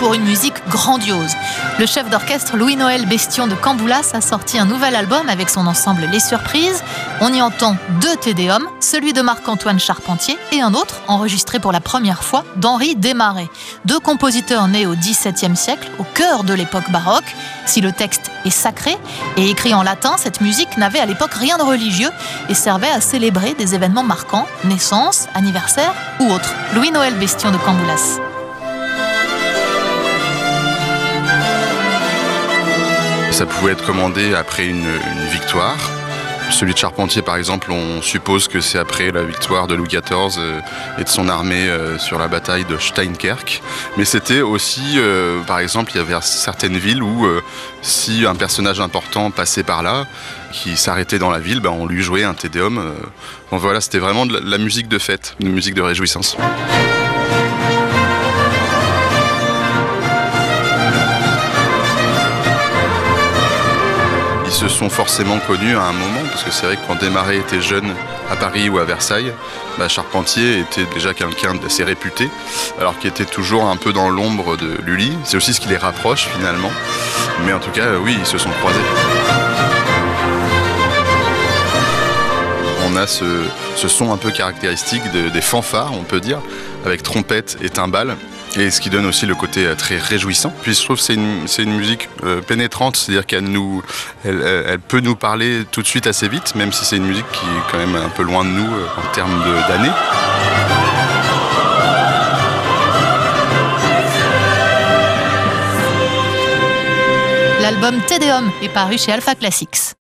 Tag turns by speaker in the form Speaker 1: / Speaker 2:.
Speaker 1: pour une musique grandiose. Le chef d'orchestre Louis-Noël Bestion de Camboulas a sorti un nouvel album avec son ensemble Les Surprises. On y entend deux Tédéums, celui de Marc-Antoine Charpentier et un autre enregistré pour la première fois d'Henri Desmarais. Deux compositeurs nés au XVIIe siècle, au cœur de l'époque baroque. Si le texte est sacré et écrit en latin, cette musique n'avait à l'époque rien de religieux et servait à célébrer des événements marquants, naissance, anniversaire ou autres. Louis-Noël Bestion de Camboulas.
Speaker 2: Ça pouvait être commandé après une, victoire. Celui de Charpentier, par exemple, on suppose que c'est après la victoire de Louis XIV euh, et de son armée euh, sur la bataille de Steinkerk. Mais c'était aussi, euh, par exemple, il y avait certaines villes où, si un personnage important passait par là, qui s'arrêtait dans la ville, ben, on lui jouait un tédéum. Donc voilà, c'était vraiment de la musique de fête, une musique de réjouissance. Forcément connus à un moment, parce que c'est vrai que quand Desmarais était jeune à Paris ou à Versailles, bah, Charpentier était déjà quelqu'un d'assez réputé, alors qu'il était toujours un peu dans l'ombre de Lully. C'est aussi ce qui les rapproche finalement. Mais en tout cas, oui, ils se sont croisés. On a ce, son un peu caractéristique des fanfares, on peut dire, avec trompette et timbales. Et ce qui donne aussi le côté euh, très réjouissant. Puis je trouve que c'est une, une, musique euh, pénétrante, c'est-à-dire qu'elle nous, elle, elle, peut nous parler tout de suite assez vite, même si c'est une musique qui est quand même un peu loin de nous euh, en termes d'années.
Speaker 1: L'album Tédéum est paru chez Alpha Classics.